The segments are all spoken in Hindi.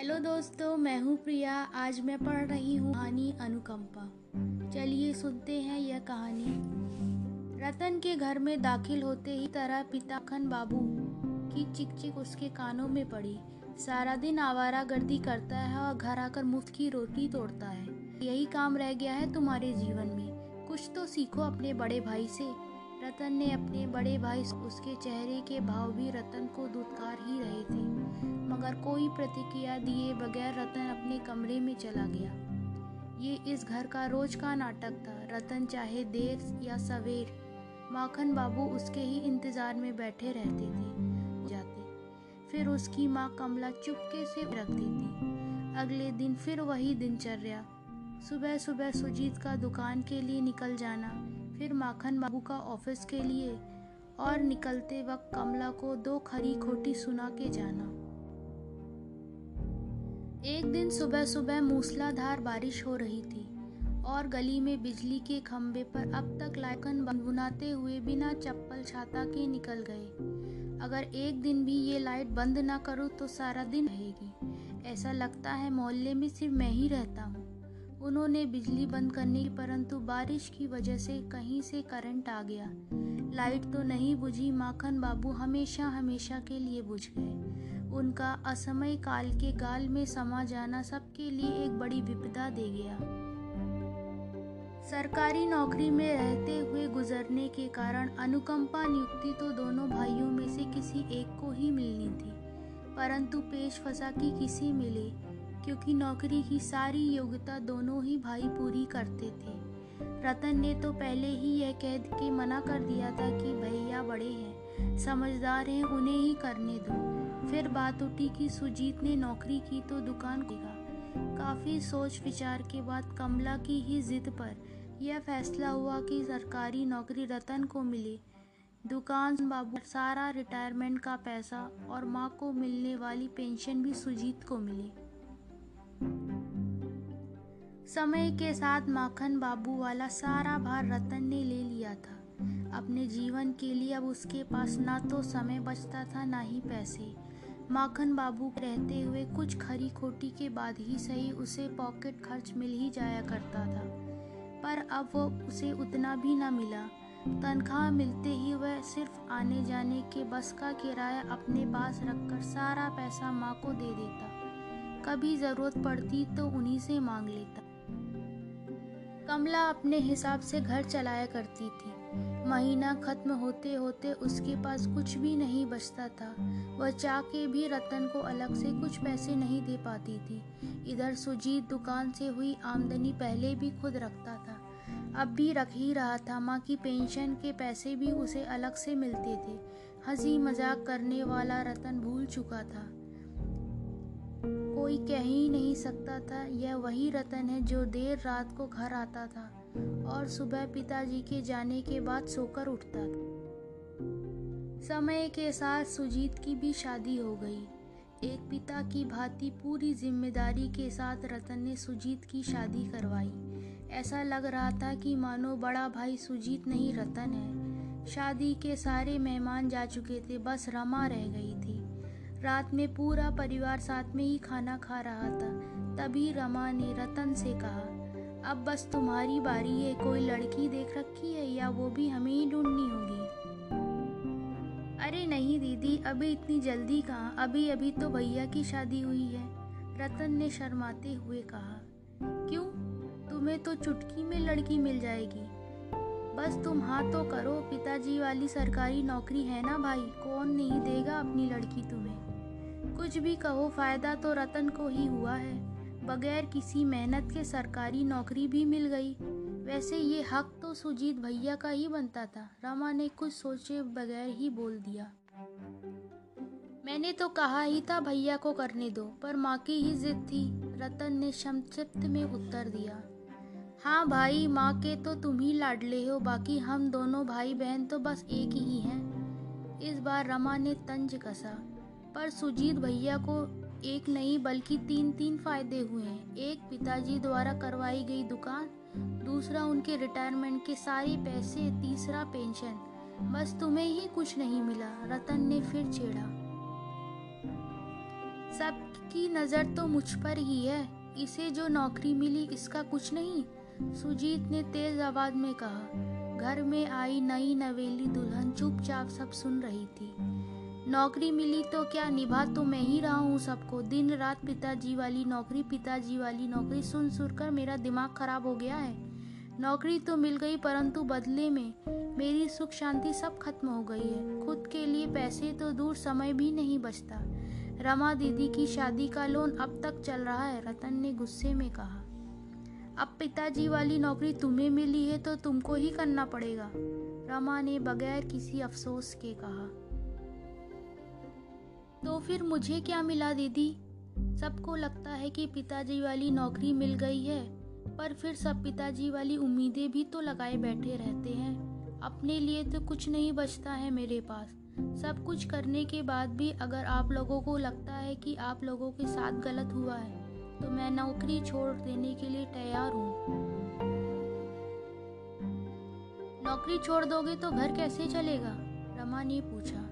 हेलो दोस्तों, मैं हूँ प्रिया। आज मैं पढ़ रही हूँ कहानी अनुकंपा। चलिए सुनते हैं यह कहानी। रतन के घर में दाखिल होते ही तरह पिता खन बाबू की चिक चिक उसके कानों में पड़ी। सारा दिन आवारा गर्दी करता है और घर आकर मुफ़्त की रोटी तोड़ता है। यही काम रह गया है तुम्हारे जीवन में। कुछ तो सीखो अपने बड़े भाई से। रतन ने अपने बड़े भाई उसके चेहरे के भाव भी रतन को दुत्कार ही रहे थे। मगर कोई प्रतिक्रिया दिए बगैर रतन अपने कमरे में चला गया। ये इस घर का रोज का नाटक था। रतन चाहे देर या सवेर, माखन बाबू उसके ही इंतज़ार में बैठे रहते थे, जाते। फिर उसकी माँ कमला चुपके से रख देती अगले दिन फिर वही दिनचर्या। सुबह सुबह सुजीत का दुकान के लिए निकल जाना फिर माखन बाबू का ऑफ़िस के लिए और निकलते वक्त कमला को दो खरी खोटी सुना के जाना। एक दिन सुबह सुबह मूसलाधार बारिश हो रही थी और गली में बिजली के खंबे पर अब तक लाइकन बुनाते हुए बिना चप्पल छाता के निकल गए। अगर एक दिन भी ये लाइट बंद ना करूँ तो सारा दिन रहेगी। ऐसा लगता है मोहल्ले में सिर्फ़ मैं ही रहता हूँ। उन्होंने बिजली बंद करनी परंतु बारिश की वजह से कहीं से करंट आ गया। लाइट तो नहीं बुझी, माखन बाबू हमेशा हमेशा के लिए बुझ गए। उनका असमय काल के गाल में समा जाना सबके लिए एक बड़ी विपदा दे गया। सरकारी नौकरी में रहते हुए गुजरने के कारण अनुकंपा नियुक्ति तो दोनों भाइयों में से किसी एक को ही मिलनी थी, परंतु पेश फसा की किसी मिले। क्योंकि नौकरी की सारी योग्यता दोनों ही भाई पूरी करते थे। रतन ने तो पहले ही यह कह के मना कर दिया था कि भैया बड़े हैं, समझदार हैं, उन्हें ही करने दो। फिर बात उठी कि सुजीत ने नौकरी की तो दुकान देगा काफ़ी सोच विचार के बाद कमला की ही जिद पर यह फैसला हुआ कि सरकारी नौकरी रतन को मिले। दुकान बाबू, सारा रिटायरमेंट का पैसा और माँ को मिलने वाली पेंशन भी सुजीत को मिले। समय के साथ माखन बाबू वाला सारा भार रतन ने ले लिया था। अपने जीवन के लिए अब उसके पास ना तो समय बचता था, ना ही पैसे। माखन बाबू रहते हुए कुछ खरी खोटी के बाद ही सही उसे पॉकेट खर्च मिल ही जाया करता था। पर अब वो उसे उतना भी ना मिला। तनख्वाह मिलते ही वह सिर्फ़ आने जाने के बस का किराया अपने पास रखकर सारा पैसा माँ को दे देता। कभी ज़रूरत पड़ती तो उन्हीं से मांग लेता। कमला अपने हिसाब से घर चलाया करती थी। महीना खत्म होते होते उसके पास कुछ भी नहीं बचता था। वह चाह के भी रतन को अलग से कुछ पैसे नहीं दे पाती थी। इधर सुजीत दुकान से हुई आमदनी पहले भी खुद रखता था। अब भी रख ही रहा था, माँ की पेंशन के पैसे भी उसे अलग से मिलते थे। हँसी मज़ाक करने वाला रतन भूल चुका था। कोई कह ही नहीं सकता था, यह वही रतन है जो देर रात को घर आता था और सुबह पिताजी के जाने के बाद सोकर उठता था। समय के साथ सुजीत की भी शादी हो गई। एक पिता की भांति पूरी ज़िम्मेदारी के साथ रतन ने सुजीत की शादी करवाई। ऐसा लग रहा था कि मानो बड़ा भाई सुजीत नहीं रतन है। शादी के सारे मेहमान जा चुके थे, बस रमा रह गई थी। रात में पूरा परिवार साथ में ही खाना खा रहा था, तभी रमा ने रतन से कहा, अब बस तुम्हारी बारी है, कोई लड़की देख रखी है या वो भी हमें ही ढूंढनी होगी? अरे नहीं दीदी, अभी इतनी जल्दी कहाँ? अभी अभी तो भैया की शादी हुई है, रतन ने शर्माते हुए कहा। क्यों? तुम्हें तो चुटकी में लड़की मिल जाएगी। बस तुम हाँ तो करो, पिताजी वाली सरकारी नौकरी है ना भाई? कौन नहीं देगा अपनी लड़की तुम्हें? कुछ भी कहो, फ़ायदा तो रतन को ही हुआ है। बगैर किसी मेहनत के सरकारी नौकरी भी मिल गई। वैसे ये हक तो सुजीत भैया का ही बनता था। रमा ने कुछ सोचे बगैर ही बोल दिया। मैंने तो कहा ही था, भैया को करने दो। पर माँ की ही जिद थी। रतन ने संक्षिप्त में उत्तर दिया। हाँ भाई, माँ के तो तुम ही लाडले हो, बाकी हम दोनों भाई बहन तो बस एक ही हैं। इस बार रमा ने तंज कसा। पर सुजीत भैया को एक नहीं, बल्कि तीन तीन फ़ायदे हुए हैं। एक, पिताजी द्वारा करवाई गई दुकान। दूसरा, उनके रिटायरमेंट के सारे पैसे। तीसरा पेंशन बस तुम्हें ही कुछ नहीं मिला। रतन ने फिर छेड़ा। सबकी नज़र तो मुझ पर ही है। इसे जो नौकरी मिली, इसका कुछ नहीं। सुजीत ने तेज आवाज़ में कहा, घर में आई नई नवेली दुल्हन चुपचाप सब सुन रही थी। नौकरी मिली तो क्या निभा तो मैं ही रहा हूँ सबको। दिन रात पिताजी वाली नौकरी, पिताजी वाली नौकरी सुन सुन कर मेरा दिमाग खराब हो गया है। नौकरी तो मिल गई परंतु बदले में मेरी सुख शांति सब खत्म हो गई है। खुद के लिए पैसे तो दूर समय भी नहीं बचता। रमा दीदी की शादी का लोन अब तक चल रहा है, रतन ने गुस्से में कहा। अब पिताजी वाली नौकरी तुम्हें मिली है तो तुमको ही करना पड़ेगा, रमा ने बगैर किसी अफसोस के कहा। तो फिर मुझे क्या मिला दीदी? सबको लगता है कि पिताजी वाली नौकरी मिल गई है, पर फिर सब पिताजी वाली उम्मीदें भी तो लगाए बैठे रहते हैं। अपने लिए तो कुछ नहीं बचता है मेरे पास। सब कुछ करने के बाद भी अगर आप लोगों को लगता है कि आप लोगों के साथ गलत हुआ है तो मैं नौकरी छोड़ देने के लिए तैयार हूँ। नौकरी छोड़ दोगे तो घर कैसे चलेगा? रमा ने पूछा।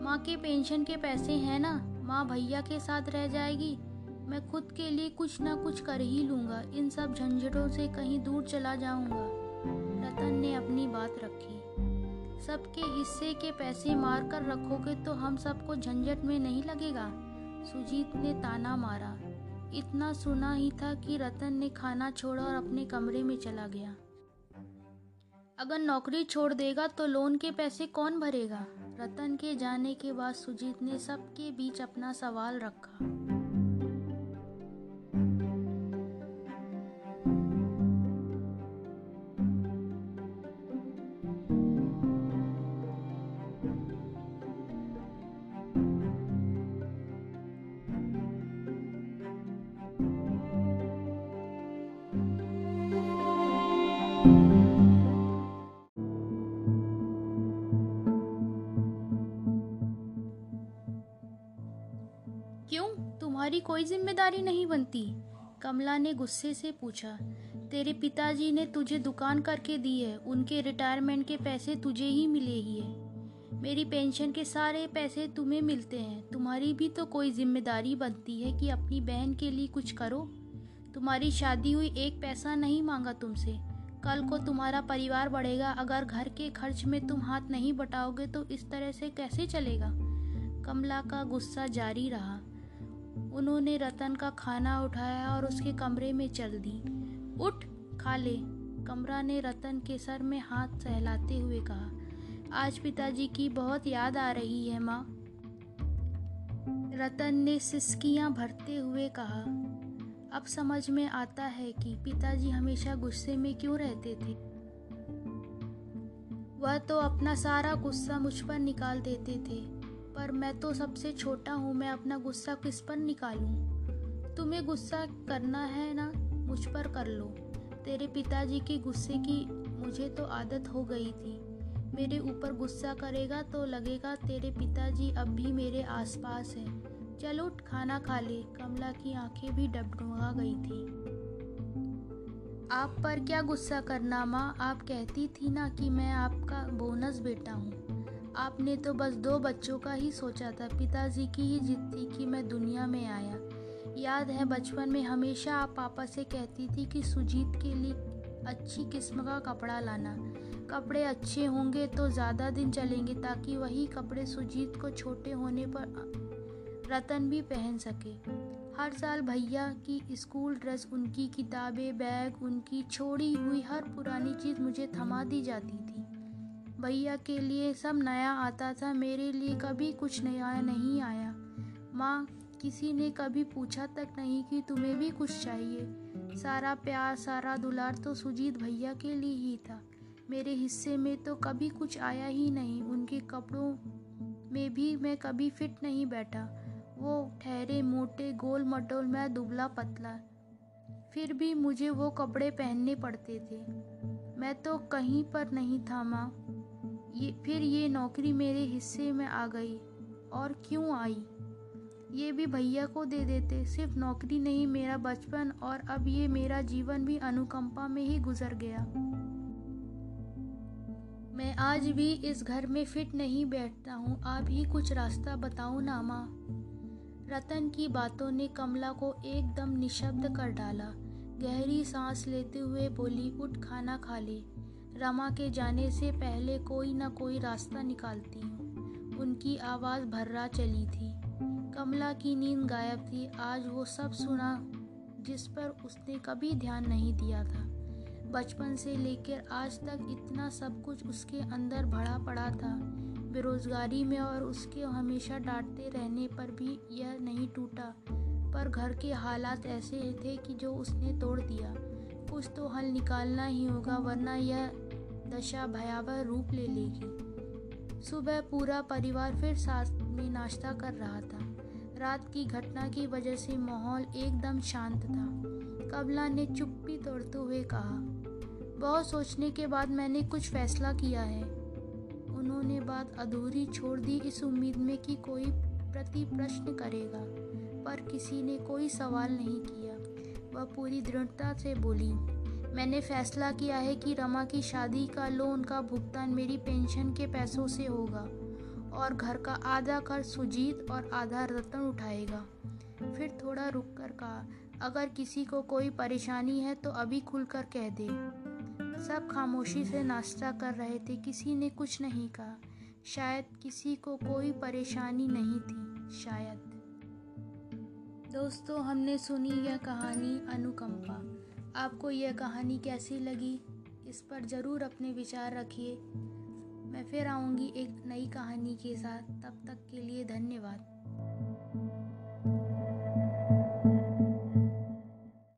माँ के पेंशन के पैसे हैं ना, माँ भैया के साथ रह जाएगी। मैं खुद के लिए कुछ ना कुछ कर ही लूँगा। इन सब झंझटों से कहीं दूर चला जाऊँगा। रतन ने अपनी बात रखी। सबके हिस्से के पैसे मार कर रखोगे तो हम सबको झंझट में नहीं लगेगा? सुजीत ने ताना मारा। इतना सुना ही था कि रतन ने खाना छोड़ा और अपने कमरे में चला गया। अगर नौकरी छोड़ देगा तो लोन के पैसे कौन भरेगा? रतन के जाने के बाद सुजीत ने सबके बीच अपना सवाल रखा। कोई ज़िम्मेदारी नहीं बनती। कमला ने गुस्से से पूछा, तेरे पिताजी ने तुझे दुकान करके दी है, उनके रिटायरमेंट के पैसे तुझे ही मिले ही है। मेरी पेंशन के सारे पैसे तुम्हें मिलते हैं। तुम्हारी भी तो कोई ज़िम्मेदारी बनती है कि अपनी बहन के लिए कुछ करो। तुम्हारी शादी हुई, एक पैसा नहीं मांगा तुमसे। कल को तुम्हारा परिवार बढ़ेगा, अगर घर के खर्च में तुम हाथ नहीं बटाओगे तो इस तरह से कैसे चलेगा? कमला का गुस्सा जारी रहा। उन्होंने रतन का खाना उठाया और उसके कमरे में चल दी। उठ, खा ले, कमरा ने रतन के सर में हाथ सहलाते हुए कहा। आज पिताजी की बहुत याद आ रही है, माँ। रतन ने सिसकियाँ भरते हुए कहा। अब समझ में आता है कि पिताजी हमेशा गुस्से में क्यों रहते थे। वह तो अपना सारा गुस्सा मुझ पर निकाल देते थे। पर मैं तो सबसे छोटा हूँ, मैं अपना गुस्सा किस पर निकालूं? तुम्हें गुस्सा करना है ना, मुझ पर कर लो। तेरे पिताजी के गुस्से की मुझे तो आदत हो गई थी। मेरे ऊपर गुस्सा करेगा तो लगेगा तेरे पिताजी अब भी मेरे आसपास हैं। चलो, खाना खा ले। कमला की आँखें भी डबडुआ गई थी। आप पर क्या गुस्सा करना माँ? आप कहती थी ना कि मैं आपका बोनस बेटा हूँ। आपने तो बस दो बच्चों का ही सोचा था, पिताजी की ही जिद थी कि मैं दुनिया में आया। याद है बचपन में हमेशा आप पापा से कहती थी कि सुजीत के लिए अच्छी किस्म का कपड़ा लाना। कपड़े अच्छे होंगे तो ज़्यादा दिन चलेंगे ताकि वही कपड़े सुजीत को छोटे होने पर रतन भी पहन सके। हर साल भैया की स्कूल ड्रेस, उनकी किताबें, बैग, उनकी छोड़ी हुई हर पुरानी चीज़ मुझे थमा दी जाती थी। भैया के लिए सब नया आता था, मेरे लिए कभी कुछ नया नहीं आया। माँ, किसी ने कभी पूछा तक नहीं कि तुम्हें भी कुछ चाहिए। सारा प्यार, सारा दुलार तो सुजीत भैया के लिए ही था। मेरे हिस्से में तो कभी कुछ आया ही नहीं। उनके कपड़ों में भी मैं कभी फिट नहीं बैठा। वो ठहरे, मोटे, गोल मटोल मैं दुबला पतला। फिर भी मुझे वो कपड़े पहनने पड़ते थे। मैं तो कहीं पर नहीं था माँ। ये, फिर ये नौकरी मेरे हिस्से में आ गई और क्यों आई? ये भी भैया को दे देते, सिर्फ़ नौकरी नहीं, मेरा बचपन और अब ये मेरा जीवन भी अनुकंपा में ही गुजर गया। मैं आज भी इस घर में फिट नहीं बैठता हूँ, आप ही कुछ रास्ता बताओ ना माँ। रतन की बातों ने कमला को एकदम निशब्द कर डाला। गहरी सांस लेते हुए बोली, उठ, खाना खा ले। रमा के जाने से पहले कोई ना कोई रास्ता निकालती हूँ। उनकी आवाज़ भर्रा चली थी। कमला की नींद गायब थी। आज वो सब सुना जिस पर उसने कभी ध्यान नहीं दिया था। बचपन से लेकर आज तक इतना सब कुछ उसके अंदर भरा पड़ा था। बेरोजगारी में और उसके हमेशा डांटते रहने पर भी यह नहीं टूटा। पर घर के हालात ऐसे थे कि जो उसने तोड़ दिया। कुछ तो हल निकालना ही होगा, वरना यह दशा भयावह रूप ले लेगी। सुबह पूरा परिवार फिर साथ में नाश्ता कर रहा था। रात की घटना की वजह से माहौल एकदम शांत था। कबला ने चुप्पी तोड़ते हुए कहा, बहुत सोचने के बाद मैंने कुछ फैसला किया है। उन्होंने बात अधूरी छोड़ दी इस उम्मीद में कि कोई प्रति प्रश्न करेगा, पर किसी ने कोई सवाल नहीं किया। वह पूरी दृढ़ता से बोली मैंने फैसला किया है कि रमा की शादी का लोन का भुगतान मेरी पेंशन के पैसों से होगा और घर का आधा कर सुजीत और आधा रतन उठाएगा। फिर थोड़ा रुक कर कहा, अगर किसी को कोई परेशानी है तो अभी खुलकर कह दे। सब खामोशी से नाश्ता कर रहे थे, किसी ने कुछ नहीं कहा। शायद किसी को कोई परेशानी नहीं थी, शायद। दोस्तों, हमने सुनी यह कहानी अनुकंपा। आपको यह कहानी कैसी लगी, इस पर ज़रूर अपने विचार रखिए। मैं फिर आऊँगी एक नई कहानी के साथ। तब तक के लिए धन्यवाद।